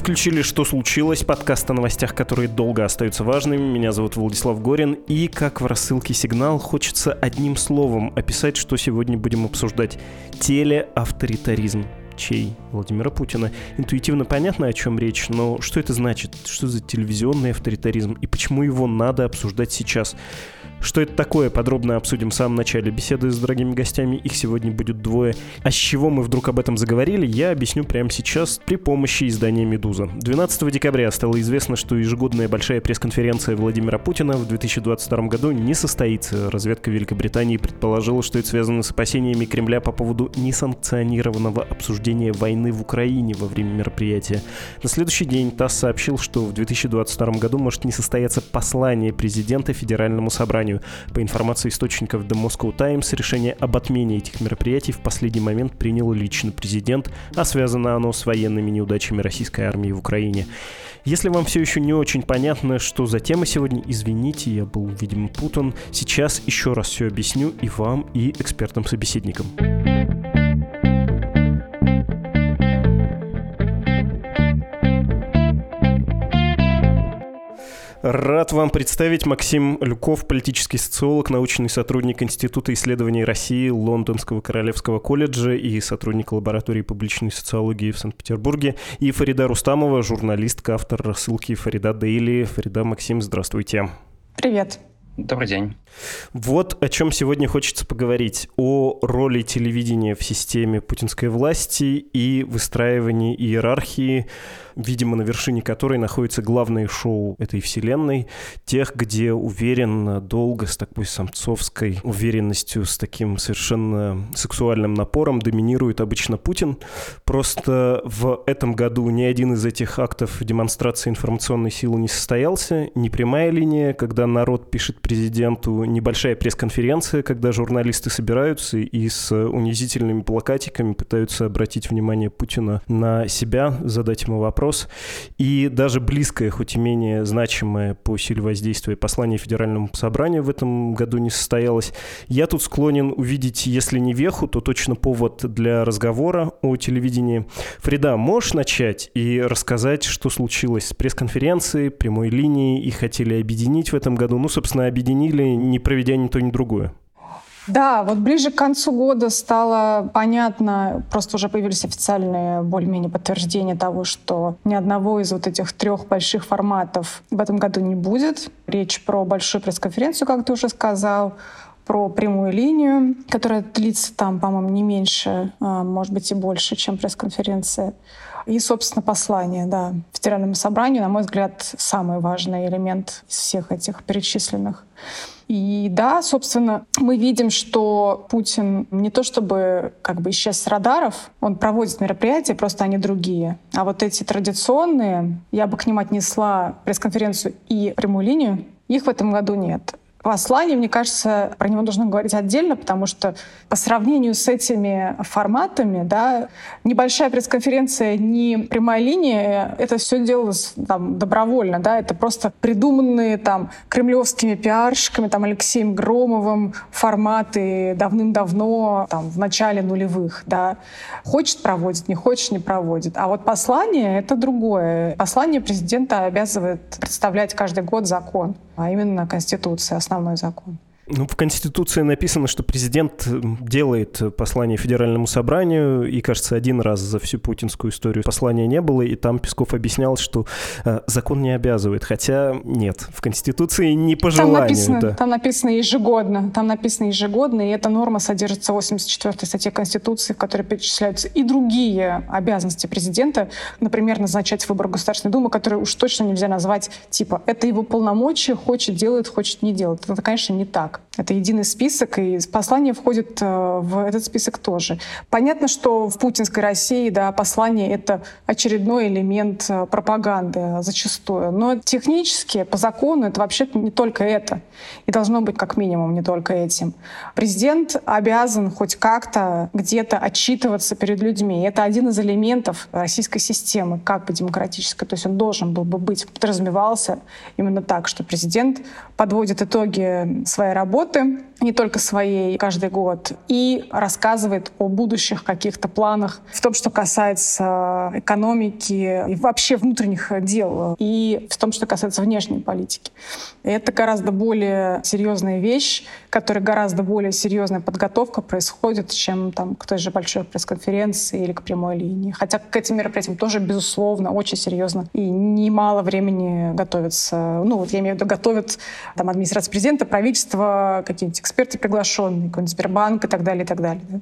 Включили «Что случилось?» подкаст о новостях, которые долго остаются важными. Меня зовут Владислав Горин. И, как в рассылке «Сигнал», хочется одним словом описать, что сегодня будем обсуждать. Телеавторитаризм чей? Владимира Путина. Интуитивно понятно, о чем речь, но что это значит? Что за телевизионный авторитаризм? И почему его надо обсуждать сейчас? Что это такое, подробно обсудим в самом начале беседы с дорогими гостями. Их сегодня будет двое. А с чего мы вдруг об этом заговорили, я объясню прямо сейчас при помощи издания «Медуза». 12 декабря стало известно, что ежегодная большая пресс-конференция Владимира Путина в 2022 году не состоится. Разведка Великобритании предположила, что это связано с опасениями Кремля по поводу несанкционированного обсуждения войны в Украине во время мероприятия. На следующий день ТАСС сообщил, что в 2022 году может не состояться послание президента Федеральному собранию компанию. По информации источников The Moscow Times, решение об отмене этих мероприятий в последний момент принял лично президент, а связано оно с военными неудачами российской армии в Украине. Если вам все еще не очень понятно, что за тема сегодня, извините, я был, видимо, путан. Сейчас еще раз все объясню и вам, и экспертам-собеседникам. Рад вам представить Максим Люков, политический социолог, научный сотрудник Института исследований России Лондонского Королевского колледжа и сотрудник лаборатории публичной социологии в Санкт-Петербурге, и Фарида Рустамова, журналистка, автор рассылки Фарида Дейли. Фарида, Максим, здравствуйте. Привет. Добрый день. Вот о чем сегодня хочется поговорить. О роли телевидения в системе путинской власти и выстраивании иерархии видимо, на вершине которой находится главное шоу этой вселенной, тех, где уверен долго с такой самцовской уверенностью, с таким совершенно сексуальным напором доминирует обычно Путин. Просто в этом году ни один из этих актов демонстрации информационной силы не состоялся. Не прямая линия, когда народ пишет президенту, небольшая пресс-конференция, когда журналисты собираются и с унизительными плакатиками пытаются обратить внимание Путина на себя, задать ему вопрос. И даже близкое, хоть и менее значимое по силе воздействия послание Федеральному собранию в этом году не состоялось. Я тут склонен увидеть, если не веху, то точно повод для разговора о телевидении. Фрида, можешь начать и рассказать, что случилось с пресс-конференцией, прямой линией, и хотели объединить в этом году? Ну, собственно, объединили, не проведя ни то, ни другое. Да, вот ближе к концу года стало понятно, просто уже появились официальные более-менее подтверждения того, что ни одного из вот этих трех больших форматов в этом году не будет. Речь про большую пресс-конференцию, как ты уже сказал, про прямую линию, которая длится там, по-моему, не меньше, а, может быть, и больше, чем пресс-конференция. И, собственно, послание, да, Федеральному собранию, на мой взгляд, самый важный элемент из всех этих перечисленных. И да, собственно, мы видим, что Путин не то чтобы как бы исчез с радаров, он проводит мероприятия, просто они другие. А вот эти традиционные, я бы к ним отнесла пресс-конференцию и прямую линию, их в этом году нет. Послание, мне кажется, про него нужно говорить отдельно, потому что по сравнению с этими форматами, да, небольшая пресс-конференция, не прямая линия, это все делалось там, добровольно, да, это просто придуманные там кремлевскими пиарщиками, там Алексеем Громовым форматы давным-давно, там, в начале нулевых, да. Хочет проводит, не хочет не проводит. А вот послание — это другое. Послание президента обязывает представлять каждый год закон а именно Конституция, основной закон. Ну, в Конституции написано, что президент делает послание Федеральному собранию, и, кажется, один раз за всю путинскую историю послания не было, и там Песков объяснял, что э, закон не обязывает, хотя нет, в Конституции не по желанию. Там написано, да. там написано ежегодно, там написано ежегодно, и эта норма содержится в 84-й статье Конституции, в которой перечисляются и другие обязанности президента, например, назначать выбор Государственной Думы, который уж точно нельзя назвать, типа, это его полномочия, хочет делает, хочет не делает. Это, конечно, не так. Это единый список, и послание входит э, в этот список тоже. Понятно, что в путинской России да, послание — это очередной элемент э, пропаганды зачастую. Но технически, по закону, это вообще-то не только это. И должно быть как минимум не только этим. Президент обязан хоть как-то где-то отчитываться перед людьми. Это один из элементов российской системы, как бы демократической. То есть он должен был бы быть, подразумевался именно так, что президент подводит итоги своей работы, не только своей каждый год, и рассказывает о будущих каких-то планах в том, что касается экономики и вообще внутренних дел, и в том, что касается внешней политики. Это гораздо более серьезная вещь, которая гораздо более серьезная подготовка происходит, чем там, к той же большой пресс-конференции или к прямой линии. Хотя к этим мероприятиям тоже, безусловно, очень серьезно и немало времени готовится. Ну, вот я имею в виду, готовят там администрация президента, правительство, какие-нибудь эксперты приглашенные, какой-нибудь Сбербанк и так далее, и так далее. Да?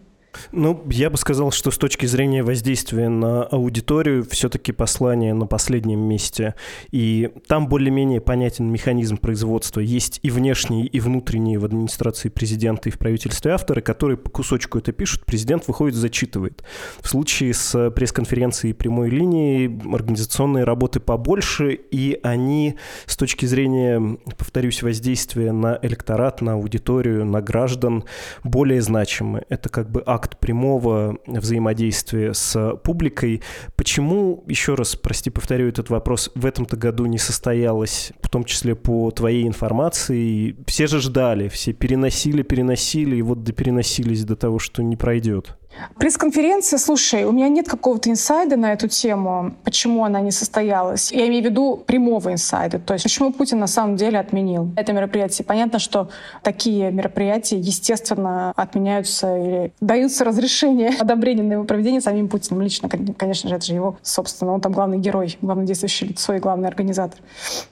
Ну, я бы сказал, что с точки зрения воздействия на аудиторию, все-таки послание на последнем месте. И там более-менее понятен механизм производства. Есть и внешние, и внутренние в администрации президента и в правительстве авторы, которые по кусочку это пишут, президент выходит, зачитывает. В случае с пресс-конференцией прямой линии организационные работы побольше, и они с точки зрения, повторюсь, воздействия на электорат, на аудиторию, на граждан более значимы. Это как бы акт акт прямого взаимодействия с публикой. Почему, еще раз, прости, повторю этот вопрос, в этом-то году не состоялось, в том числе по твоей информации? Все же ждали, все переносили, переносили, и вот допереносились до того, что не пройдет. Пресс-конференция, слушай, у меня нет какого-то инсайда на эту тему, почему она не состоялась. Я имею в виду прямого инсайда, то есть почему Путин на самом деле отменил это мероприятие. Понятно, что такие мероприятия, естественно, отменяются или даются разрешения, одобрения на его проведение самим Путиным лично. Конечно же, это же его, собственно, он там главный герой, главное действующее лицо и главный организатор.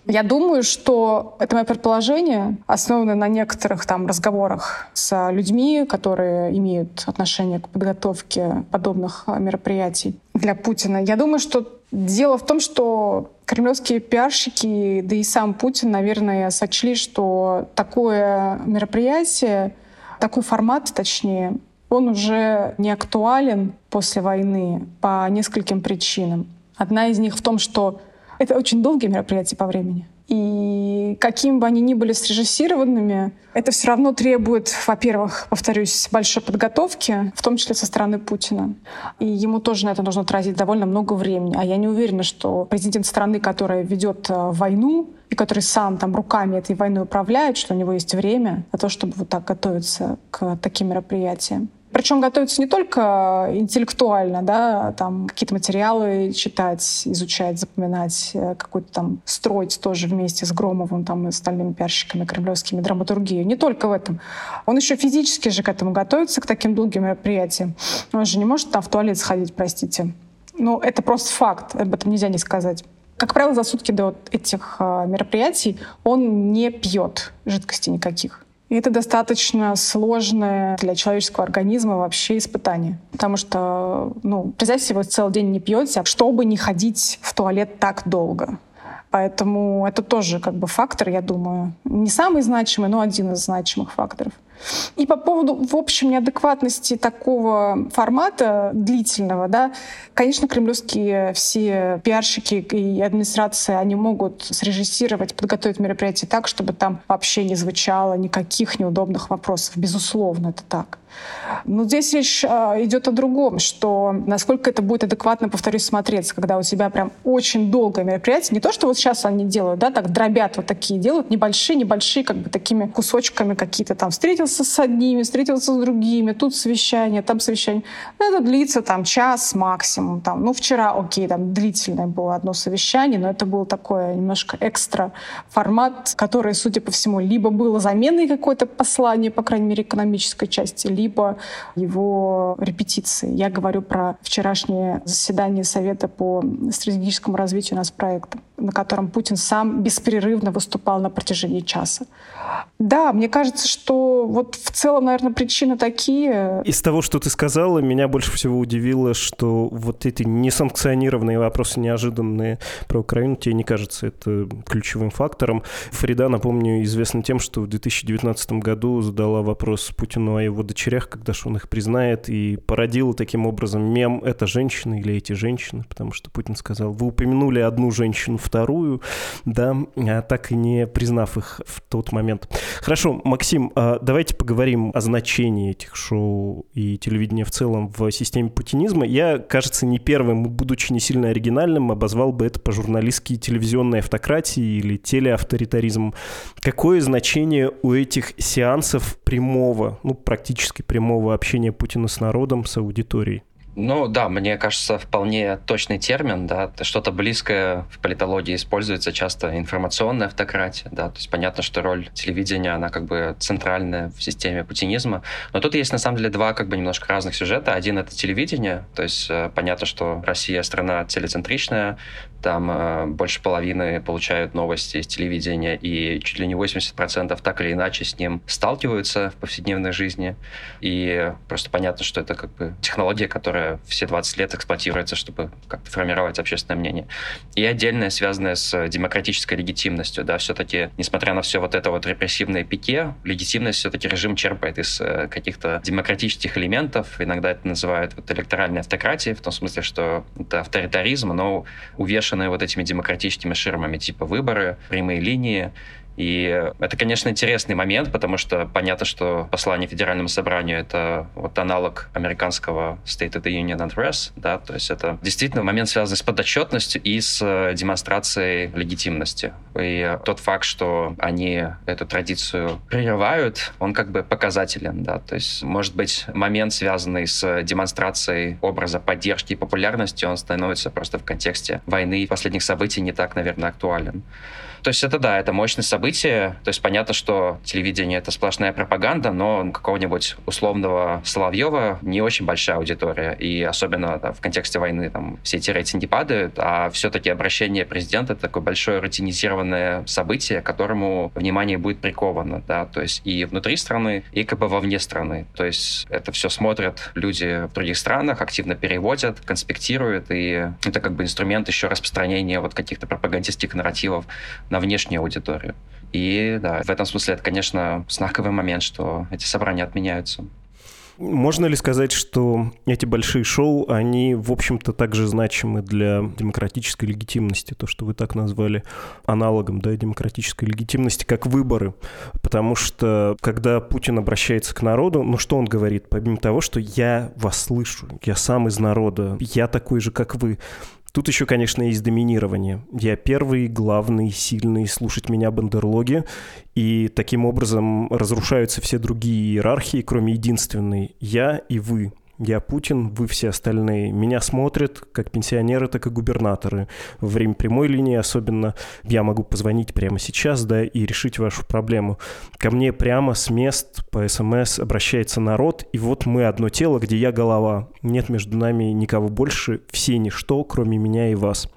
Я думаю, что это мое предположение, основанное на некоторых там разговорах с людьми, которые имеют отношение к подготовке подготовки подобных а, мероприятий для Путина. Я думаю, что дело в том, что кремлевские пиарщики, да и сам Путин, наверное, сочли, что такое мероприятие, такой формат, точнее, он уже не актуален после войны по нескольким причинам. Одна из них в том, что это очень долгие мероприятия по времени. И какими бы они ни были срежиссированными, это все равно требует, во-первых, повторюсь, большой подготовки, в том числе со стороны Путина. И ему тоже на это нужно тратить довольно много времени. А я не уверена, что президент страны, которая ведет э, войну, и который сам там руками этой войны управляет, что у него есть время на то, чтобы вот так готовиться к таким мероприятиям. Причем готовиться не только интеллектуально, да, там какие-то материалы читать, изучать, запоминать, э, какой-то там строить тоже вместе с Громовым там, и остальными пиарщиками кремлевскими драматургию. Не только в этом. Он еще физически же к этому готовится, к таким долгим мероприятиям. Он же не может там в туалет сходить, простите. Ну, это просто факт, об этом нельзя не сказать. Как правило, за сутки до этих э, мероприятий он не пьет жидкости никаких. И это достаточно сложное для человеческого организма вообще испытание. Потому что, ну, представьте вы целый день не пьете, чтобы не ходить в туалет так долго. Поэтому это тоже как бы фактор, я думаю, не самый значимый, но один из значимых факторов. И по поводу, в общем, неадекватности такого формата длительного, да, конечно, кремлевские все пиарщики и администрация, они могут срежиссировать, подготовить мероприятие так, чтобы там вообще не звучало никаких неудобных вопросов. Безусловно, это так. Но здесь речь а, идет о другом, что насколько это будет адекватно, повторюсь, смотреться, когда у тебя прям очень долгое мероприятие. Не то, что вот сейчас они делают, да, так дробят вот такие, делают небольшие, небольшие, как бы такими кусочками какие-то там. Встретился с одними, встретился с другими, тут совещание, там совещание. Ну, это длится там час максимум. Там. Ну, вчера, окей, там длительное было одно совещание, но это был такой немножко экстра формат, который, судя по всему, либо было заменой какое-то послание, по крайней мере, экономической части, либо либо его репетиции. Я говорю про вчерашнее заседание Совета по стратегическому развитию нас проекта. На котором Путин сам беспрерывно выступал на протяжении часа. Да, мне кажется, что вот в целом, наверное, причины такие. Из того, что ты сказала, меня больше всего удивило, что вот эти несанкционированные вопросы, неожиданные про Украину, тебе не кажется это ключевым фактором. Фарида, напомню, известна тем, что в 2019 году задала вопрос Путину о его дочерях, когда же он их признает, и породила таким образом мем «это женщины или эти женщины», потому что Путин сказал, вы упомянули одну женщину, вторую, да, а так и не признав их в тот момент. Хорошо, Максим, а давайте поговорим о значении этих шоу и телевидения в целом в системе путинизма. Я, кажется, не первым, будучи не сильно оригинальным, обозвал бы это по-журналистски телевизионной автократией или телеавторитаризмом. Какое значение у этих сеансов прямого, ну, практически прямого общения Путина с народом, с аудиторией? Ну да, мне кажется, вполне точный термин, да, что-то близкое в политологии используется часто информационная автократия, да, то есть понятно, что роль телевидения, она как бы центральная в системе путинизма, но тут есть на самом деле два как бы немножко разных сюжета. Один — это телевидение, то есть э, понятно, что Россия страна телецентричная, там э, больше половины получают новости из телевидения, и чуть ли не 80% так или иначе с ним сталкиваются в повседневной жизни. И просто понятно, что это как бы технология, которая все 20 лет эксплуатируется, чтобы как-то формировать общественное мнение. И отдельное, связанное с демократической легитимностью. Да, все-таки, несмотря на все вот это вот репрессивное пике, легитимность все-таки режим черпает из э, каких-то демократических элементов. Иногда это называют вот электоральной автократией, в том смысле, что это авторитаризм, но увешан увешаны вот этими демократическими ширмами, типа выборы, прямые линии, и это, конечно, интересный момент, потому что понятно, что послание Федеральному собранию — это вот аналог американского State of the Union Address, да, то есть это действительно момент, связанный с подотчетностью и с э, демонстрацией легитимности. И тот факт, что они эту традицию прерывают, он как бы показателен, да, то есть может быть момент, связанный с демонстрацией образа поддержки и популярности, он становится просто в контексте войны и последних событий не так, наверное, актуален. То есть это да, это мощное событие. То есть понятно, что телевидение — это сплошная пропаганда, но какого-нибудь условного Соловьева не очень большая аудитория. И особенно да, в контексте войны там все эти рейтинги падают, а все-таки обращение президента — это такое большое рутинизированное событие, к которому внимание будет приковано. Да? То есть и внутри страны, и как бы вовне страны. То есть это все смотрят люди в других странах, активно переводят, конспектируют, и это как бы инструмент еще распространения вот каких-то пропагандистских нарративов на внешнюю аудиторию. И да, в этом смысле это, конечно, знаковый момент, что эти собрания отменяются. Можно ли сказать, что эти большие шоу, они, в общем-то, также значимы для демократической легитимности, то, что вы так назвали аналогом да, демократической легитимности, как выборы? Потому что, когда Путин обращается к народу, ну что он говорит? Помимо того, что я вас слышу, я сам из народа, я такой же, как вы, Тут еще, конечно, есть доминирование. Я первый, главный, сильный, слушать меня бандерлоги, и таким образом разрушаются все другие иерархии, кроме единственной «я» и «вы». Я Путин, вы все остальные. Меня смотрят как пенсионеры, так и губернаторы. Во время прямой линии особенно я могу позвонить прямо сейчас, да, и решить вашу проблему. Ко мне прямо с мест по СМС обращается народ, и вот мы одно тело, где я голова. Нет между нами никого больше, все ничто, кроме меня и вас.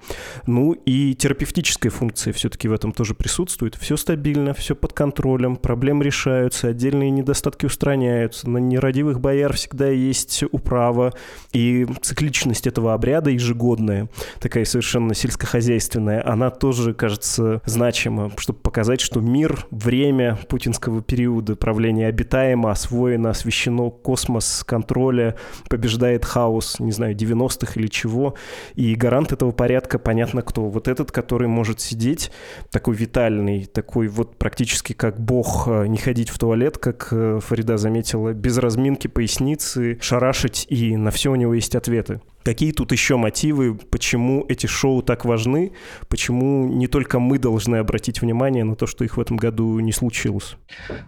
Ну и терапевтическая функция все-таки в этом тоже присутствует. Все стабильно, все под контролем, проблемы решаются, отдельные недостатки устраняются. На нерадивых бояр всегда есть управа, и цикличность этого обряда ежегодная, такая совершенно сельскохозяйственная, она тоже, кажется, значима, чтобы показать, что мир, время путинского периода правления обитаемо, освоено, освещено, космос контроля, побеждает хаос, не знаю, 90-х или чего, и гарант этого порядка, понятно кто. Вот этот, который может сидеть, такой витальный, такой вот практически как бог, э, не ходить в туалет, как э, Фарида заметила, без разминки поясницы, шараш спрашивать, и на все у него есть ответы. Какие тут еще мотивы, почему эти шоу так важны, почему не только мы должны обратить внимание на то, что их в этом году не случилось?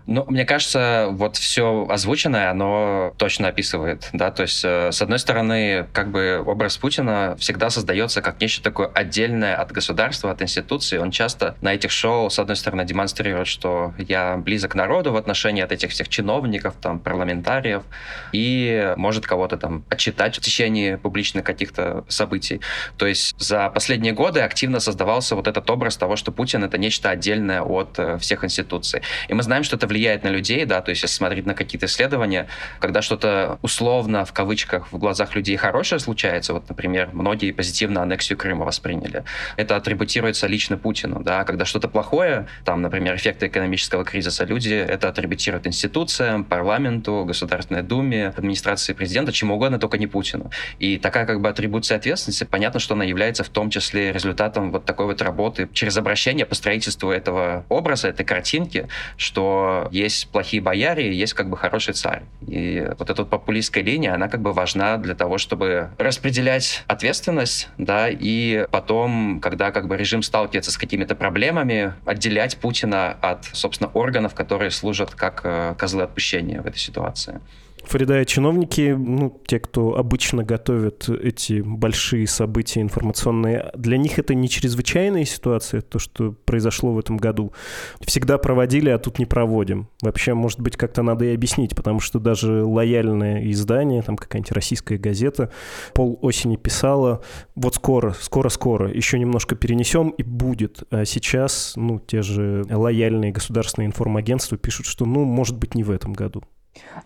Ну, мне кажется, вот все озвученное, оно точно описывает, да, то есть, э, с одной стороны, как бы образ Путина всегда создается как нечто такое отдельное от государства, от институции, он часто на этих шоу, с одной стороны, демонстрирует, что я близок народу в отношении от этих всех чиновников, там, парламентариев, и может кого-то там отчитать в течение публичного вторичных каких-то событий. То есть за последние годы активно создавался вот этот образ того, что Путин — это нечто отдельное от э, всех институций. И мы знаем, что это влияет на людей, да, то есть если смотреть на какие-то исследования, когда что-то условно, в кавычках, в глазах людей хорошее случается, вот, например, многие позитивно аннексию Крыма восприняли, это атрибутируется лично Путину, да, когда что-то плохое, там, например, эффекты экономического кризиса, люди это атрибутируют институциям, парламенту, Государственной Думе, администрации президента, чему угодно, только не Путину. И такая как бы атрибуция ответственности, понятно, что она является в том числе результатом вот такой вот работы через обращение по строительству этого образа, этой картинки, что есть плохие бояре, есть как бы хороший царь. И вот эта вот популистская линия, она как бы важна для того, чтобы распределять ответственность, да, и потом, когда как бы режим сталкивается с какими-то проблемами, отделять Путина от, собственно, органов, которые служат как э, козлы отпущения в этой ситуации. Фарида, чиновники, ну, те, кто обычно готовят эти большие события информационные, для них это не чрезвычайная ситуация, то, что произошло в этом году. Всегда проводили, а тут не проводим. Вообще, может быть, как-то надо и объяснить, потому что даже лояльное издание, там какая-нибудь российская газета, пол осени писала, вот скоро, скоро-скоро, еще немножко перенесем и будет. А сейчас, ну, те же лояльные государственные информагентства пишут, что, ну, может быть, не в этом году.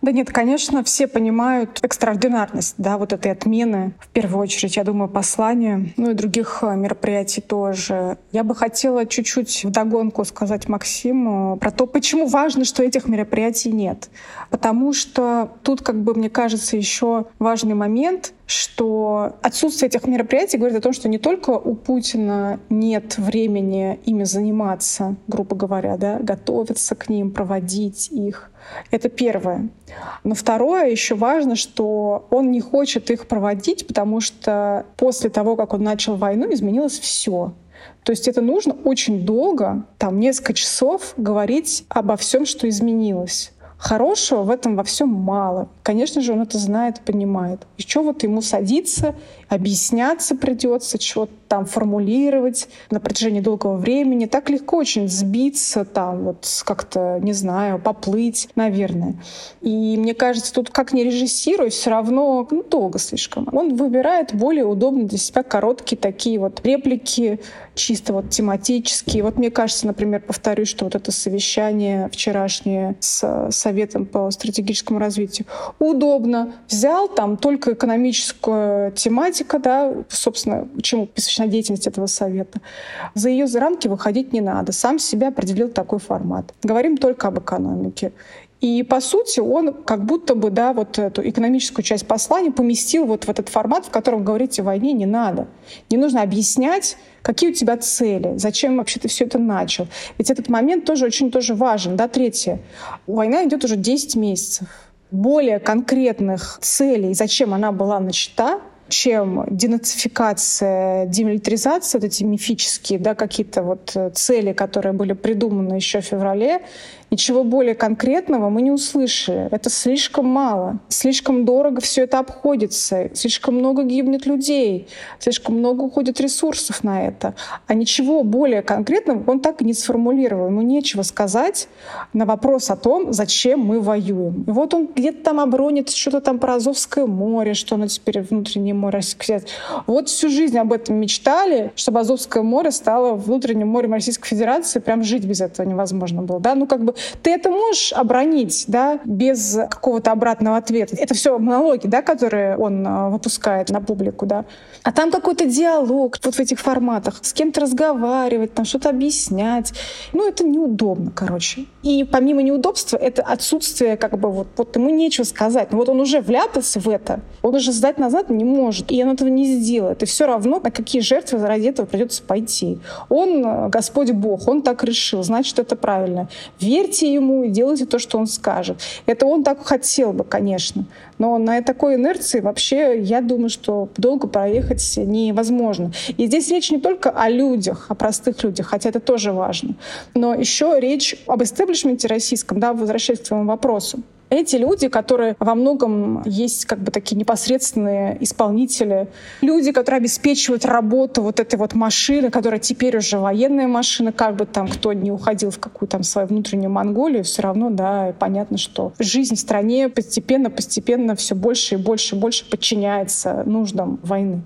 Да нет, конечно, все понимают экстраординарность да, вот этой отмены. В первую очередь, я думаю, послания, ну и других э, мероприятий тоже. Я бы хотела чуть-чуть вдогонку сказать Максиму про то, почему важно, что этих мероприятий нет. Потому что тут, как бы, мне кажется, еще важный момент, что отсутствие этих мероприятий говорит о том, что не только у Путина нет времени ими заниматься, грубо говоря, да, готовиться к ним, проводить их, это первое. Но второе, еще важно, что он не хочет их проводить, потому что после того, как он начал войну, изменилось все. То есть это нужно очень долго, там несколько часов говорить обо всем, что изменилось. Хорошего в этом во всем мало. Конечно же, он это знает, понимает. Еще вот ему садиться, объясняться придется, чего-то там формулировать на протяжении долгого времени. Так легко очень сбиться, там вот как-то, не знаю, поплыть, наверное. И мне кажется, тут как не режиссируй, все равно ну, долго слишком. Он выбирает более удобные для себя короткие такие вот реплики, чисто вот тематические. Вот мне кажется, например, повторюсь, что вот это совещание вчерашнее с Советом по стратегическому развитию удобно. Взял там только экономическую тематику, да, собственно, чему посвящена деятельность этого совета. За ее рамки выходить не надо. Сам себя определил такой формат. Говорим только об экономике. И, по сути, он как будто бы, да, вот эту экономическую часть послания поместил вот в этот формат, в котором говорить о войне не надо. Не нужно объяснять, какие у тебя цели, зачем вообще ты все это начал. Ведь этот момент тоже очень тоже важен. Да, третье. Война идет уже 10 месяцев. Более конкретных целей, зачем она была начата, чем денацификация, демилитаризация, вот эти мифические да, какие-то вот э, цели, которые были придуманы еще в феврале, Ничего более конкретного мы не услышали. Это слишком мало. Слишком дорого все это обходится. Слишком много гибнет людей. Слишком много уходит ресурсов на это. А ничего более конкретного он так и не сформулировал. Ему нечего сказать на вопрос о том, зачем мы воюем. И вот он где-то там обронит что-то там про Азовское море, что оно теперь внутреннее море Российской. Вот всю жизнь об этом мечтали, чтобы Азовское море стало внутренним морем Российской Федерации. Прям жить без этого невозможно было. Да? Ну, как бы ты это можешь обронить, да, без какого-то обратного ответа. Это все монологи, да, которые он а, выпускает на публику, да. А там какой-то диалог вот в этих форматах, с кем-то разговаривать, там что-то объяснять. Ну, это неудобно, короче. И помимо неудобства, это отсутствие, как бы, вот, вот ему нечего сказать. Но вот он уже вляпался в это, он уже сдать назад не может, и он этого не сделает. И все равно, на какие жертвы ради этого придется пойти. Он, э, Господь Бог, он так решил, значит, это правильно. Верь верьте ему и делайте то, что он скажет. Это он так хотел бы, конечно. Но на такой инерции вообще, я думаю, что долго проехать невозможно. И здесь речь не только о людях, о простых людях, хотя это тоже важно, но еще речь об истеблишменте российском, да, возвращаясь к твоему вопросу. Эти люди, которые во многом есть как бы такие непосредственные исполнители, люди, которые обеспечивают работу вот этой вот машины, которая теперь уже военная машина, как бы там кто не уходил в какую там свою внутреннюю Монголию, все равно, да, понятно, что жизнь в стране постепенно-постепенно все больше и больше и больше подчиняется нуждам войны.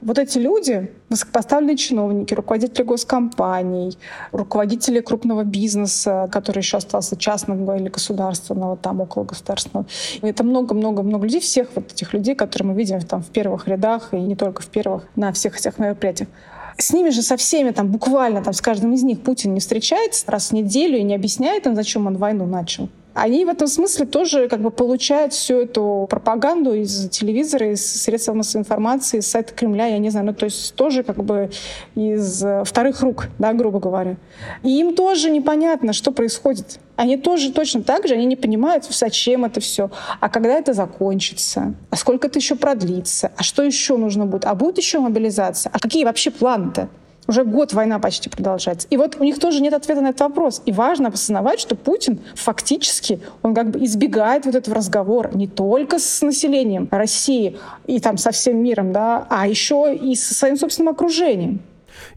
Вот эти люди, высокопоставленные чиновники, руководители госкомпаний, руководители крупного бизнеса, который еще остался частного или государственного, там около государственного. Это много-много-много людей, всех вот этих людей, которые мы видим там в первых рядах и не только в первых, на всех этих мероприятиях. С ними же со всеми, там, буквально там, с каждым из них Путин не встречается раз в неделю и не объясняет им, зачем он войну начал они в этом смысле тоже как бы получают всю эту пропаганду из телевизора, из средств массовой информации, из сайта Кремля, я не знаю, ну то есть тоже как бы из э, вторых рук, да, грубо говоря. И им тоже непонятно, что происходит. Они тоже точно так же, они не понимают, зачем это все, а когда это закончится, а сколько это еще продлится, а что еще нужно будет, а будет еще мобилизация, а какие вообще планы-то? Уже год война почти продолжается. И вот у них тоже нет ответа на этот вопрос. И важно осознавать, что Путин фактически, он как бы избегает вот этого разговора не только с населением России и там со всем миром, да, а еще и со своим собственным окружением.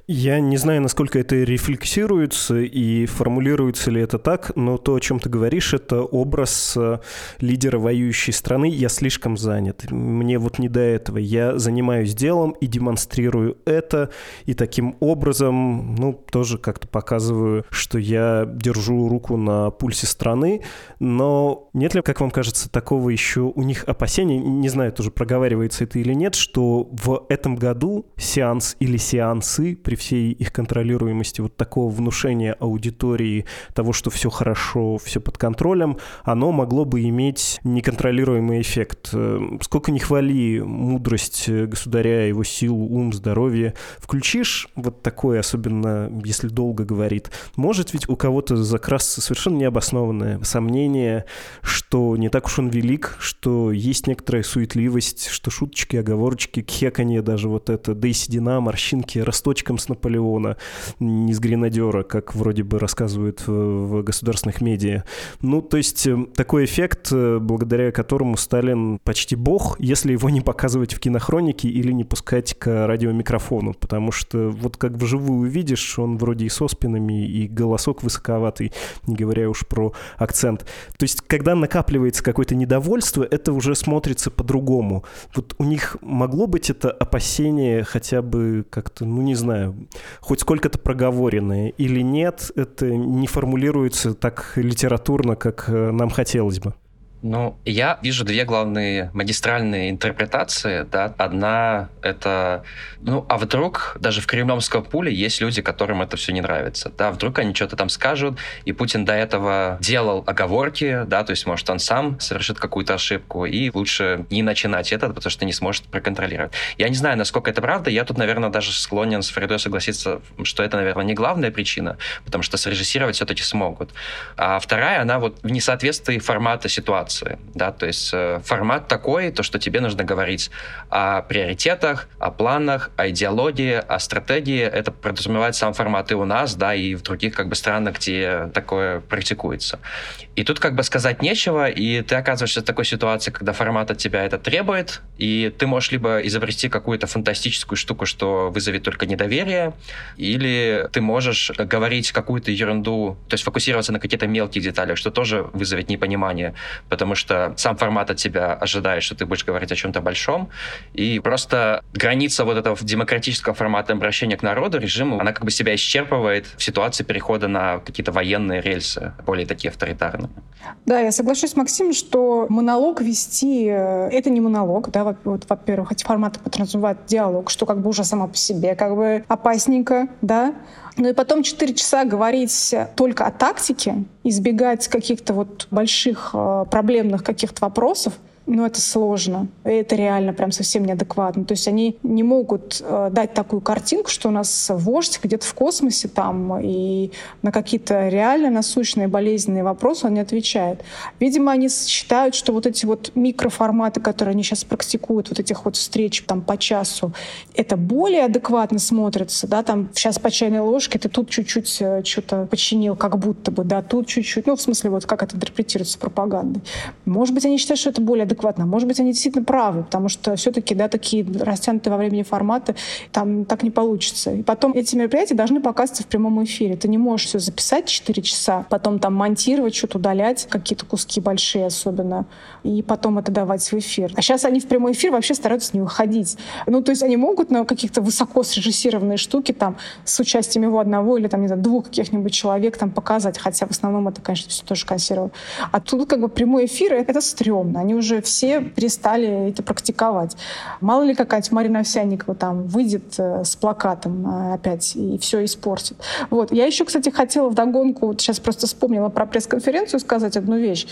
Я не знаю, насколько это рефлексируется и формулируется ли это так, но то, о чем ты говоришь, это образ э, лидера воюющей страны. Я слишком занят. Мне вот не до этого. Я занимаюсь делом и демонстрирую это, и таким образом, ну, тоже как-то показываю, что я держу руку на пульсе страны. Но нет ли, как вам кажется, такого еще у них опасения, не знаю, тоже проговаривается это или нет, что в этом году сеанс или сеансы при всей их контролируемости вот такого внушения аудитории того, что все хорошо, все под контролем, оно могло бы иметь неконтролируемый эффект. Э, сколько ни хвали мудрость государя, его силу, ум, здоровье, включишь вот такое, особенно если долго говорит, может ведь у кого-то закрасться совершенно необоснованное сомнение, что не так уж он велик, что есть некоторая суетливость, что шуточки, оговорочки, кхеканье даже вот это, да и седина, морщинки росточком Наполеона, не с гренадера, как вроде бы рассказывают в государственных медиа. Ну, то есть э, такой эффект, э, благодаря которому Сталин почти бог, если его не показывать в кинохронике или не пускать к радиомикрофону, потому что вот как вживую увидишь, он вроде и со спинами, и голосок высоковатый, не говоря уж про акцент. То есть, когда накапливается какое-то недовольство, это уже смотрится по-другому. Вот у них могло быть это опасение хотя бы как-то, ну не знаю, хоть сколько-то проговоренные или нет, это не формулируется так литературно, как э, нам хотелось бы. Ну, я вижу две главные магистральные интерпретации. Да. Одна — это, ну, а вдруг даже в кремлевском пуле есть люди, которым это все не нравится. Да, вдруг они что-то там скажут, и Путин до этого делал оговорки, да, то есть, может, он сам совершит какую-то ошибку, и лучше не начинать это, потому что не сможет проконтролировать. Я не знаю, насколько это правда, я тут, наверное, даже склонен с Фридой согласиться, что это, наверное, не главная причина, потому что срежиссировать все-таки смогут. А вторая, она вот в несоответствии формата ситуации ситуации, да, то есть э, формат такой, то, что тебе нужно говорить о приоритетах, о планах, о идеологии, о стратегии, это подразумевает сам формат и у нас, да, и в других как бы странах, где такое практикуется. И тут как бы сказать нечего, и ты оказываешься в такой ситуации, когда формат от тебя это требует, и ты можешь либо изобрести какую-то фантастическую штуку, что вызовет только недоверие, или ты можешь говорить какую-то ерунду, то есть фокусироваться на каких-то мелких деталях, что тоже вызовет непонимание, потому что сам формат от тебя ожидает, что ты будешь говорить о чем-то большом, и просто граница вот этого демократического формата обращения к народу, режиму, она как бы себя исчерпывает в ситуации перехода на какие-то военные рельсы, более такие авторитарные. Да, я соглашусь с Максимом, что монолог вести э, — это не монолог, да, вот, во-первых, эти форматы подразумевают диалог, что как бы уже само по себе как бы опасненько, да, ну и потом 4 часа говорить только о тактике, избегать каких-то вот больших э, проблемных каких-то вопросов, ну, это сложно. Это реально прям совсем неадекватно. То есть они не могут э, дать такую картинку, что у нас вождь где-то в космосе там, и на какие-то реально насущные болезненные вопросы он не отвечает. Видимо, они считают, что вот эти вот микроформаты, которые они сейчас практикуют, вот этих вот встреч там по часу, это более адекватно смотрится, да, там сейчас по чайной ложке ты тут чуть-чуть э, что-то починил, как будто бы, да, тут чуть-чуть, ну, в смысле, вот как это интерпретируется пропагандой. Может быть, они считают, что это более адекватно адекватно. Может быть, они действительно правы, потому что все-таки, да, такие растянутые во времени форматы, там так не получится. И потом эти мероприятия должны показываться в прямом эфире. Ты не можешь все записать 4 часа, потом там монтировать, что-то удалять, какие-то куски большие особенно, и потом это давать в эфир. А сейчас они в прямой эфир вообще стараются не выходить. Ну, то есть они могут на каких-то высоко срежиссированные штуки там с участием его одного или там, не знаю, двух каких-нибудь человек там показать, хотя в основном это, конечно, все тоже консервы. А тут как бы прямой эфир — это стрёмно. Они уже все перестали это практиковать. Мало ли какая-нибудь Марина Овсянникова там выйдет э, с плакатом э, опять и все испортит. Вот. Я еще, кстати, хотела вдогонку, вот сейчас просто вспомнила про пресс-конференцию сказать одну вещь.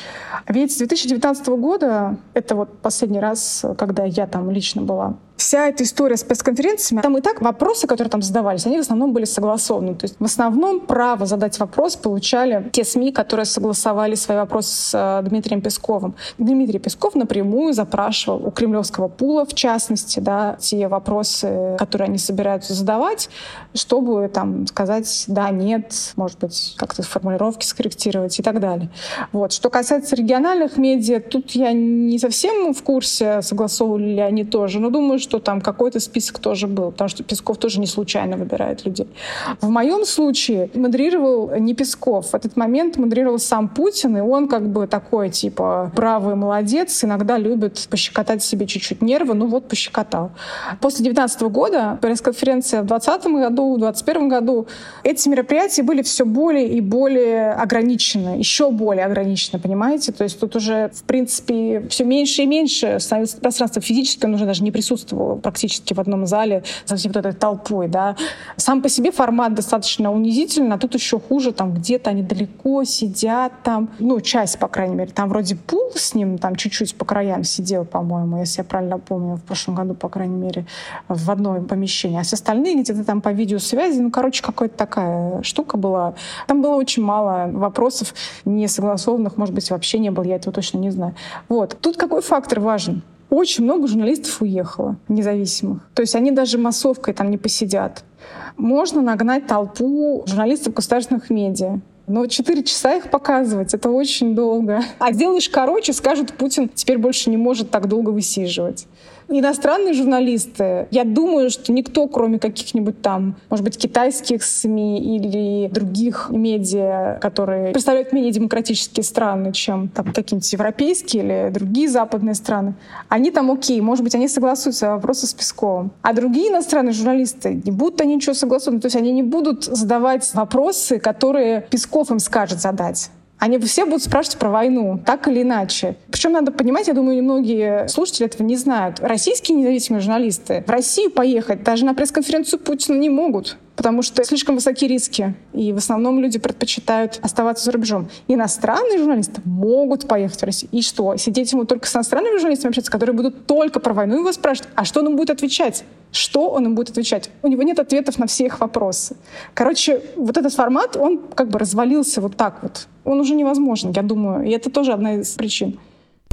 Ведь с 2019 года, это вот последний раз, когда я там лично была, вся эта история с пресс-конференциями, там и так вопросы, которые там задавались, они в основном были согласованы. То есть в основном право задать вопрос получали те СМИ, которые согласовали свои вопросы с э, Дмитрием Песковым. Дмитрий Песков напрямую запрашивал у кремлевского пула, в частности, да, те вопросы, которые они собираются задавать, чтобы там сказать «да», «нет», может быть, как-то формулировки скорректировать и так далее. Вот. Что касается региональных медиа, тут я не совсем в курсе, согласовывали ли они тоже, но думаю, что там какой-то список тоже был, потому что Песков тоже не случайно выбирает людей. В моем случае модерировал не Песков. В этот момент модерировал сам Путин, и он как бы такой, типа, бравый молодец, иногда любит пощекотать себе чуть-чуть нервы, ну вот пощекотал. После 19 года, пресс-конференция в 20 году, в 21 году, эти мероприятия были все более и более ограничены, еще более ограничены, понимаете? То есть тут уже, в принципе, все меньше и меньше становится пространство физическое, уже даже не присутствует практически в одном зале со всей вот этой толпой, да. Сам по себе формат достаточно унизительный, а тут еще хуже, там где-то они далеко сидят, там, ну, часть, по крайней мере, там вроде пул с ним, там чуть-чуть по краям сидел, по-моему, если я правильно помню, в прошлом году, по крайней мере, в одном помещении, а все остальные где-то там по видеосвязи, ну, короче, какая-то такая штука была. Там было очень мало вопросов не согласованных, может быть, вообще не было, я этого точно не знаю. Вот. Тут какой фактор важен? Очень много журналистов уехало, независимых. То есть они даже массовкой там не посидят. Можно нагнать толпу журналистов государственных медиа. Но 4 часа их показывать — это очень долго. А сделаешь короче, скажут, Путин теперь больше не может так долго высиживать. Иностранные журналисты, я думаю, что никто, кроме каких-нибудь там, может быть, китайских СМИ или других медиа, которые представляют менее демократические страны, чем там какие-нибудь европейские или другие западные страны, они там окей, может быть, они согласуются вопросы с Песковым. А другие иностранные журналисты, не будут они ничего согласованы, то есть они не будут задавать вопросы, которые Песков им скажет задать. Они все будут спрашивать про войну, так или иначе. Причем надо понимать, я думаю, многие слушатели этого не знают. Российские независимые журналисты в Россию поехать даже на пресс-конференцию Путина не могут потому что слишком высокие риски, и в основном люди предпочитают оставаться за рубежом. Иностранные журналисты могут поехать в Россию. И что? Сидеть ему только с иностранными журналистами общаться, которые будут только про войну его спрашивать, а что он будет отвечать? Что он им будет отвечать? У него нет ответов на все их вопросы. Короче, вот этот формат, он как бы развалился вот так вот. Он уже невозможен, я думаю. И это тоже одна из причин.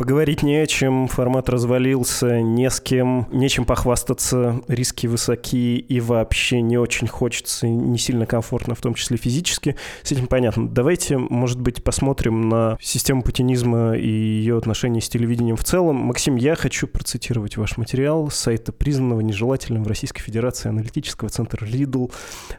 Поговорить не о чем, формат развалился, не с кем, нечем похвастаться, риски высоки и вообще не очень хочется, не сильно комфортно, в том числе физически. С этим понятно. Давайте, может быть, посмотрим на систему путинизма и ее отношения с телевидением в целом. Максим, я хочу процитировать ваш материал с сайта признанного нежелательным в Российской Федерации аналитического центра Lidl.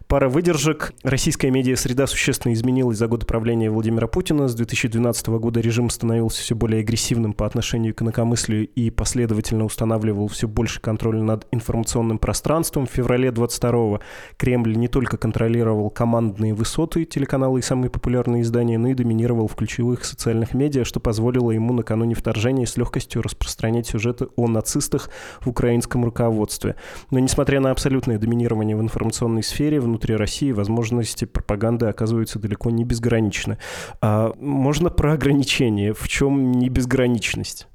Пара выдержек. Российская медиа-среда существенно изменилась за год правления Владимира Путина. С 2012 года режим становился все более агрессивным по отношению к инакомыслию и последовательно устанавливал все больше контроля над информационным пространством. В феврале 22-го Кремль не только контролировал командные высоты телеканалы и самые популярные издания, но и доминировал в ключевых социальных медиа, что позволило ему накануне вторжения с легкостью распространять сюжеты о нацистах в украинском руководстве. Но несмотря на абсолютное доминирование в информационной сфере, внутри России возможности пропаганды оказываются далеко не безграничны. А можно про ограничения? В чем не безграничность? Ограниченность?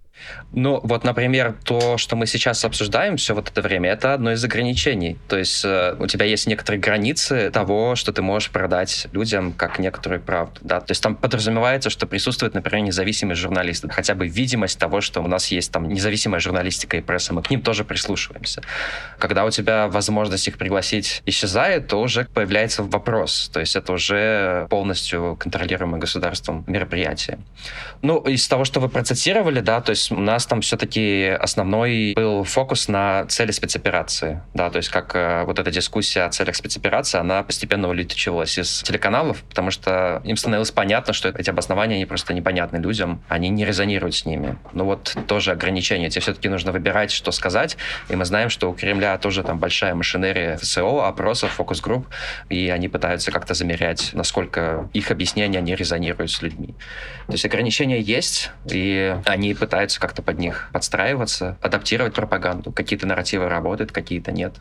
Ну, вот, например, то, что мы сейчас обсуждаем все вот это время, это одно из ограничений. То есть э, у тебя есть некоторые границы того, что ты можешь продать людям как некоторую правду. Да? То есть там подразумевается, что присутствует, например, независимый журналист. Хотя бы видимость того, что у нас есть там независимая журналистика и пресса, мы к ним тоже прислушиваемся. Когда у тебя возможность их пригласить исчезает, то уже появляется вопрос. То есть это уже полностью контролируемое государством мероприятие. Ну, из того, что вы процитировали, да, то есть у нас там все-таки основной был фокус на цели спецоперации, да, то есть как э, вот эта дискуссия о целях спецоперации, она постепенно улетучивалась из телеканалов, потому что им становилось понятно, что эти обоснования, они просто непонятны людям, они не резонируют с ними. Ну вот тоже ограничения, тебе все-таки нужно выбирать, что сказать, и мы знаем, что у Кремля тоже там большая машинерия ФСО, опросов, фокус-групп, и они пытаются как-то замерять, насколько их объяснения не резонируют с людьми. То есть ограничения есть, и они пытаются как-то под них подстраиваться, адаптировать пропаганду. Какие-то нарративы работают, какие-то нет.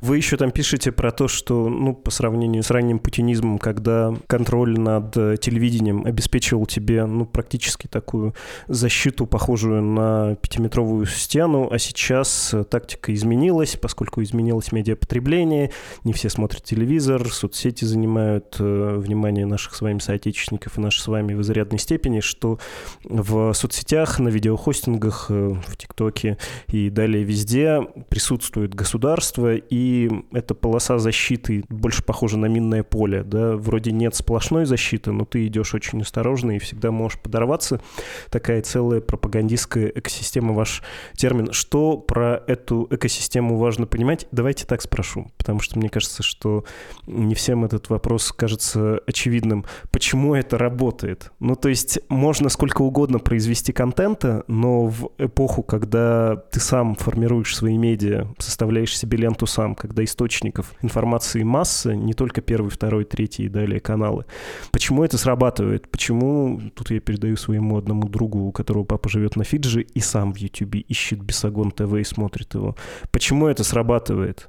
Вы еще там пишете про то, что, ну, по сравнению с ранним путинизмом, когда контроль над э, телевидением обеспечивал тебе, ну, практически такую защиту, похожую на пятиметровую стену, а сейчас э, тактика изменилась, поскольку изменилось медиапотребление, не все смотрят телевизор, соцсети занимают э, внимание наших с вами соотечественников и наши с вами в изрядной степени, что в соцсетях, на видеохостингах, э, в ТикТоке и далее везде присутствует государство, и эта полоса защиты больше похожа на минное поле, да, вроде нет сплошной защиты, но ты идешь очень осторожно и всегда можешь подорваться. Такая целая пропагандистская экосистема, ваш термин. Что про эту экосистему важно понимать? Давайте так спрошу, потому что мне кажется, что не всем этот вопрос кажется очевидным. Почему это работает? Ну, то есть можно сколько угодно произвести контента, но в эпоху, когда ты сам формируешь свои медиа, составляешь себе ленту сам, сам, когда источников информации масса, не только первый, второй, третий и далее каналы. Почему это срабатывает? Почему, тут я передаю своему одному другу, у которого папа живет на Фиджи, и сам в Ютубе ищет Бесогон ТВ и смотрит его. Почему это срабатывает?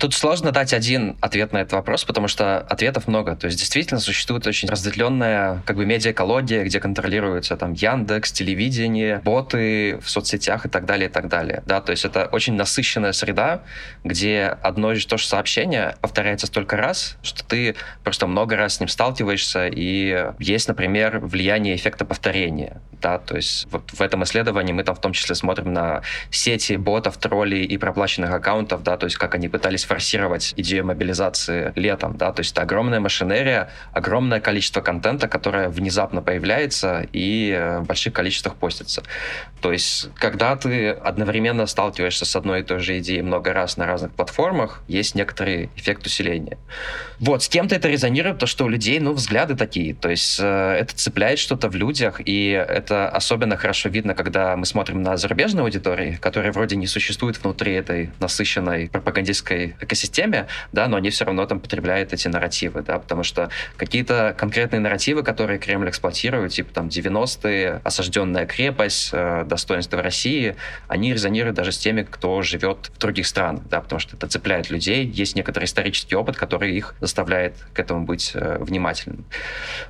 Тут сложно дать один ответ на этот вопрос, потому что ответов много. То есть действительно существует очень разделенная как бы медиакология, где контролируется там Яндекс, телевидение, боты в соцсетях и так далее, и так далее. Да, то есть это очень насыщенная среда, где одно и то же сообщение повторяется столько раз, что ты просто много раз с ним сталкиваешься, и есть, например, влияние эффекта повторения. Да, то есть вот в этом исследовании мы там в том числе смотрим на сети ботов, троллей и проплаченных аккаунтов, да, то есть как они пытались форсировать идею мобилизации летом, да, то есть это огромная машинерия, огромное количество контента, которое внезапно появляется и э, в больших количествах постится. То есть, когда ты одновременно сталкиваешься с одной и той же идеей много раз на разных платформах, есть некоторый эффект усиления. Вот, с кем-то это резонирует, то, что у людей, ну, взгляды такие, то есть э, это цепляет что-то в людях, и это особенно хорошо видно, когда мы смотрим на зарубежные аудитории, которые вроде не существуют внутри этой насыщенной пропагандистской экосистеме, да, но они все равно там потребляют эти нарративы, да, потому что какие-то конкретные нарративы, которые Кремль эксплуатирует, типа там 90-е, осажденная крепость, э, достоинство России, они резонируют даже с теми, кто живет в других странах, да, потому что это цепляет людей, есть некоторый исторический опыт, который их заставляет к этому быть э, внимательным.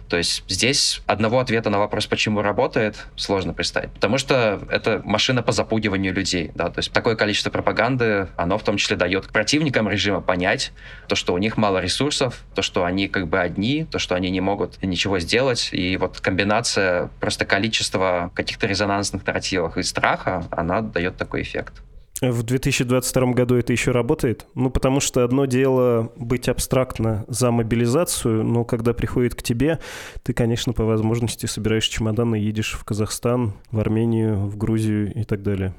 То есть здесь одного ответа на вопрос, почему работает, сложно представить, потому что это машина по запугиванию людей, да, то есть такое количество пропаганды, оно в том числе дает противникам политикам режима понять то, что у них мало ресурсов, то, что они как бы одни, то, что они не могут ничего сделать. И вот комбинация просто количества каких-то резонансных нарративов и страха, она дает такой эффект. В 2022 году это еще работает? Ну, потому что одно дело быть абстрактно за мобилизацию, но когда приходит к тебе, ты, конечно, по возможности собираешь чемоданы, едешь в Казахстан, в Армению, в Грузию и так далее.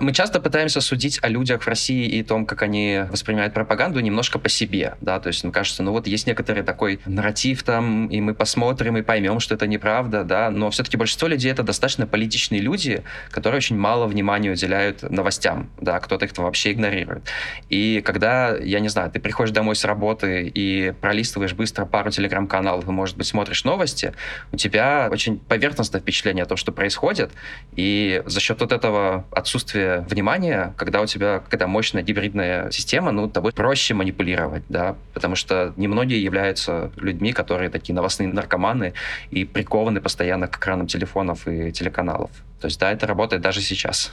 Мы часто пытаемся судить о людях в России и том, как они воспринимают пропаганду немножко по себе, да, то есть, мне кажется, ну вот есть некоторый такой нарратив там, и мы посмотрим и поймем, что это неправда, да, но все-таки большинство людей это достаточно политичные люди, которые очень мало внимания уделяют новостям, да, кто-то их вообще игнорирует. И когда, я не знаю, ты приходишь домой с работы и пролистываешь быстро пару телеграм-каналов и, может быть, смотришь новости, у тебя очень поверхностное впечатление о том, что происходит, и за счет вот этого отсутствия центре внимания, когда у тебя какая-то мощная гибридная система, ну, тобой проще манипулировать, да, потому что немногие являются людьми, которые такие новостные наркоманы и прикованы постоянно к экранам телефонов и телеканалов. То есть, да, это работает даже сейчас.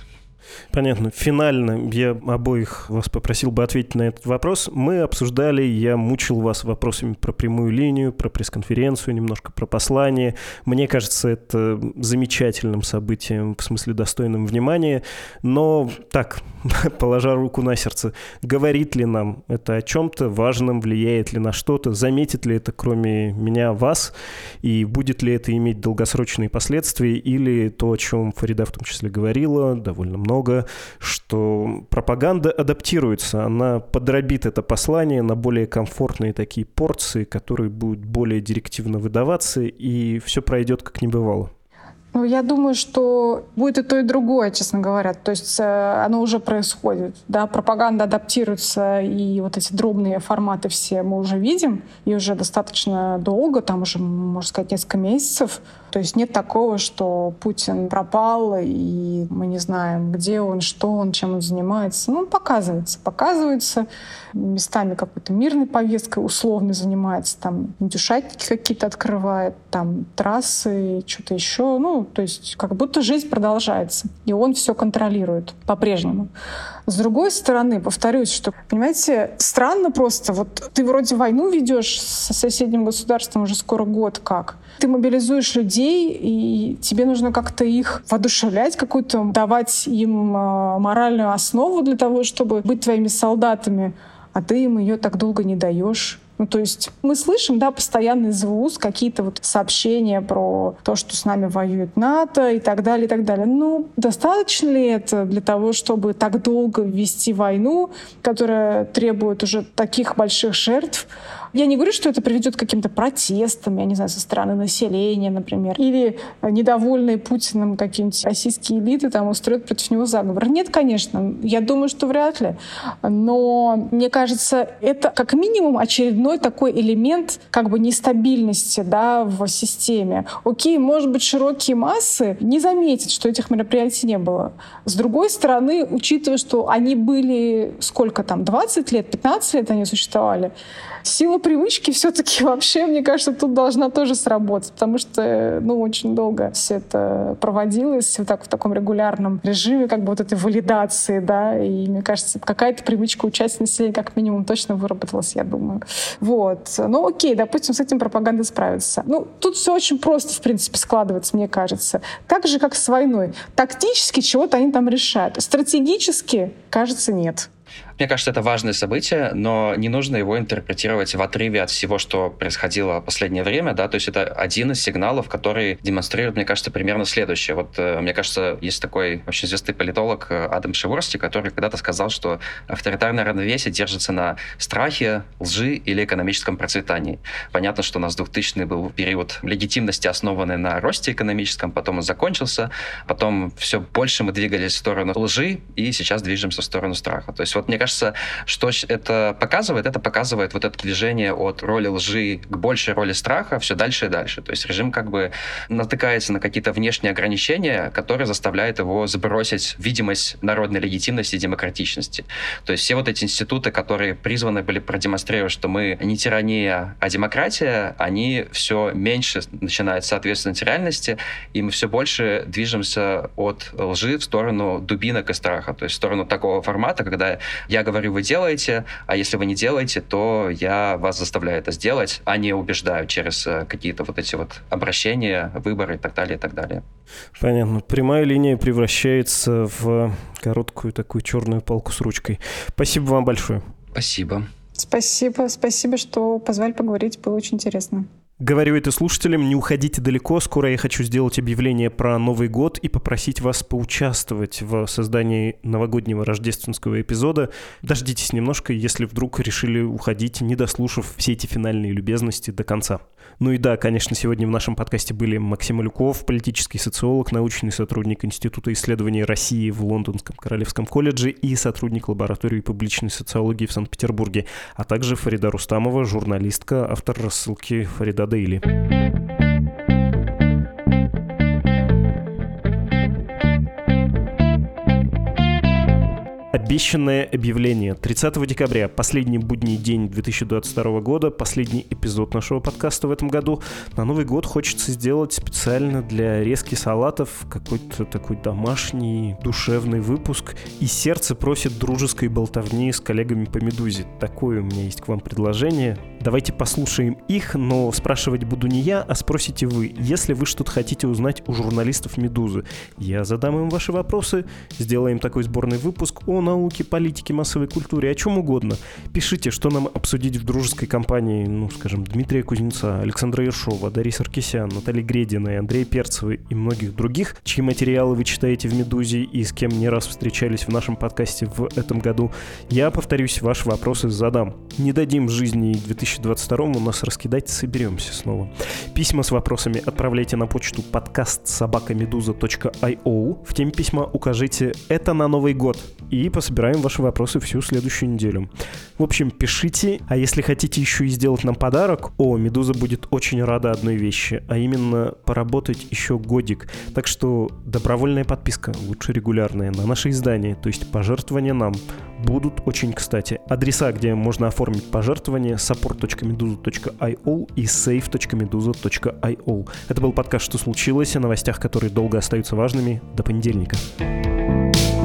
Понятно. Финально я обоих вас попросил бы ответить на этот вопрос. Мы обсуждали, я мучил вас вопросами про прямую линию, про пресс-конференцию, немножко про послание. Мне кажется, это замечательным событием, в смысле достойным внимания. Но так, положа руку на сердце, говорит ли нам это о чем-то важном, влияет ли на что-то, заметит ли это кроме меня вас, и будет ли это иметь долгосрочные последствия, или то, о чем Фарида в том числе говорила, довольно много много, что пропаганда адаптируется, она подробит это послание на более комфортные такие порции, которые будут более директивно выдаваться, и все пройдет как не бывало. Ну, я думаю, что будет и то, и другое, честно говоря. То есть э, оно уже происходит. Да? Пропаганда адаптируется, и вот эти дробные форматы все мы уже видим, и уже достаточно долго, там уже, можно сказать, несколько месяцев. То есть нет такого, что Путин пропал, и мы не знаем, где он, что он, чем он занимается. Ну, показывается. Показывается местами какой-то мирной повесткой условно занимается, там индюшатники какие-то открывает, там трассы, что-то еще. Ну, то есть как будто жизнь продолжается, и он все контролирует по-прежнему. С другой стороны, повторюсь, что, понимаете, странно просто, вот ты вроде войну ведешь со соседним государством уже скоро год как, ты мобилизуешь людей, и тебе нужно как-то их воодушевлять, какую-то давать им а, моральную основу для того, чтобы быть твоими солдатами, а ты им ее так долго не даешь. Ну, то есть мы слышим, да, постоянно из ВУЗ какие-то вот сообщения про то, что с нами воюет НАТО и так далее, и так далее. Ну, достаточно ли это для того, чтобы так долго вести войну, которая требует уже таких больших жертв? Я не говорю, что это приведет к каким-то протестам, я не знаю, со стороны населения, например, или недовольные Путиным какие-нибудь российские элиты там устроят против него заговор. Нет, конечно, я думаю, что вряд ли. Но мне кажется, это как минимум очередной такой элемент как бы нестабильности да, в системе. Окей, может быть, широкие массы не заметят, что этих мероприятий не было. С другой стороны, учитывая, что они были сколько там, 20 лет, 15 лет они существовали, Сила привычки все-таки вообще, мне кажется, тут должна тоже сработать, потому что, ну, очень долго все это проводилось вот так в таком регулярном режиме, как бы вот этой валидации, да, и мне кажется, какая-то привычка у части населения как минимум точно выработалась, я думаю. Вот. Ну, окей, допустим, с этим пропаганда справится. Ну, тут все очень просто, в принципе, складывается, мне кажется. Так же, как с войной. Тактически чего-то они там решают. Стратегически, кажется, нет. Мне кажется, это важное событие, но не нужно его интерпретировать в отрыве от всего, что происходило в последнее время, да, то есть это один из сигналов, который демонстрирует, мне кажется, примерно следующее. Вот, э, мне кажется, есть такой очень известный политолог э, Адам Шиворсти, который когда-то сказал, что авторитарное равновесие держится на страхе, лжи или экономическом процветании. Понятно, что у нас 2000 был период легитимности, основанный на росте экономическом, потом он закончился, потом все больше мы двигались в сторону лжи, и сейчас движемся в сторону страха. То есть вот мне кажется, что это показывает? Это показывает вот это движение от роли лжи к большей роли страха все дальше и дальше. То есть режим как бы натыкается на какие-то внешние ограничения, которые заставляют его сбросить видимость народной легитимности и демократичности. То есть все вот эти институты, которые призваны были продемонстрировать, что мы не тирания, а демократия, они все меньше начинают соответствовать реальности, и мы все больше движемся от лжи в сторону дубинок и страха, то есть в сторону такого формата, когда я говорю, вы делаете, а если вы не делаете, то я вас заставляю это сделать, а не убеждаю через э, какие-то вот эти вот обращения, выборы и так далее, и так далее. Понятно. Прямая линия превращается в короткую такую черную палку с ручкой. Спасибо вам большое. Спасибо. Спасибо, спасибо, что позвали поговорить, было очень интересно. Говорю это слушателям, не уходите далеко, скоро я хочу сделать объявление про Новый год и попросить вас поучаствовать в создании новогоднего рождественского эпизода. Дождитесь немножко, если вдруг решили уходить, не дослушав все эти финальные любезности до конца. Ну и да, конечно, сегодня в нашем подкасте были Максим Малюков, политический социолог, научный сотрудник Института исследований России в Лондонском Королевском колледже и сотрудник лаборатории публичной социологии в Санкт-Петербурге, а также Фарида Рустамова, журналистка, автор рассылки Фарида Дейли. Обещанное объявление. 30 декабря, последний будний день 2022 года, последний эпизод нашего подкаста в этом году. На Новый год хочется сделать специально для резки салатов какой-то такой домашний, душевный выпуск. И сердце просит дружеской болтовни с коллегами по «Медузе». Такое у меня есть к вам предложение. Давайте послушаем их, но спрашивать буду не я, а спросите вы. Если вы что-то хотите узнать у журналистов «Медузы», я задам им ваши вопросы, сделаем такой сборный выпуск о науке, политике, массовой культуре, о чем угодно. Пишите, что нам обсудить в дружеской компании, ну, скажем, Дмитрия Кузнеца, Александра Ершова, Дарьи Саркисян, Натальи Грединой, Андрея Перцевой и многих других, чьи материалы вы читаете в «Медузе» и с кем не раз встречались в нашем подкасте в этом году. Я, повторюсь, ваши вопросы задам. Не дадим жизни 2022 у нас раскидать, соберемся снова. Письма с вопросами отправляйте на почту подкаст собакамедуза.io. В теме письма укажите «Это на Новый год» и пособираем ваши вопросы всю следующую неделю. В общем, пишите, а если хотите еще и сделать нам подарок, о, Медуза будет очень рада одной вещи, а именно поработать еще годик. Так что добровольная подписка, лучше регулярная, на наше издание, то есть пожертвования нам, будут очень кстати. Адреса, где можно оформить пожертвование, support.meduza.io и save.meduza.io. Это был подкаст «Что случилось?» о новостях, которые долго остаются важными. До понедельника. thank you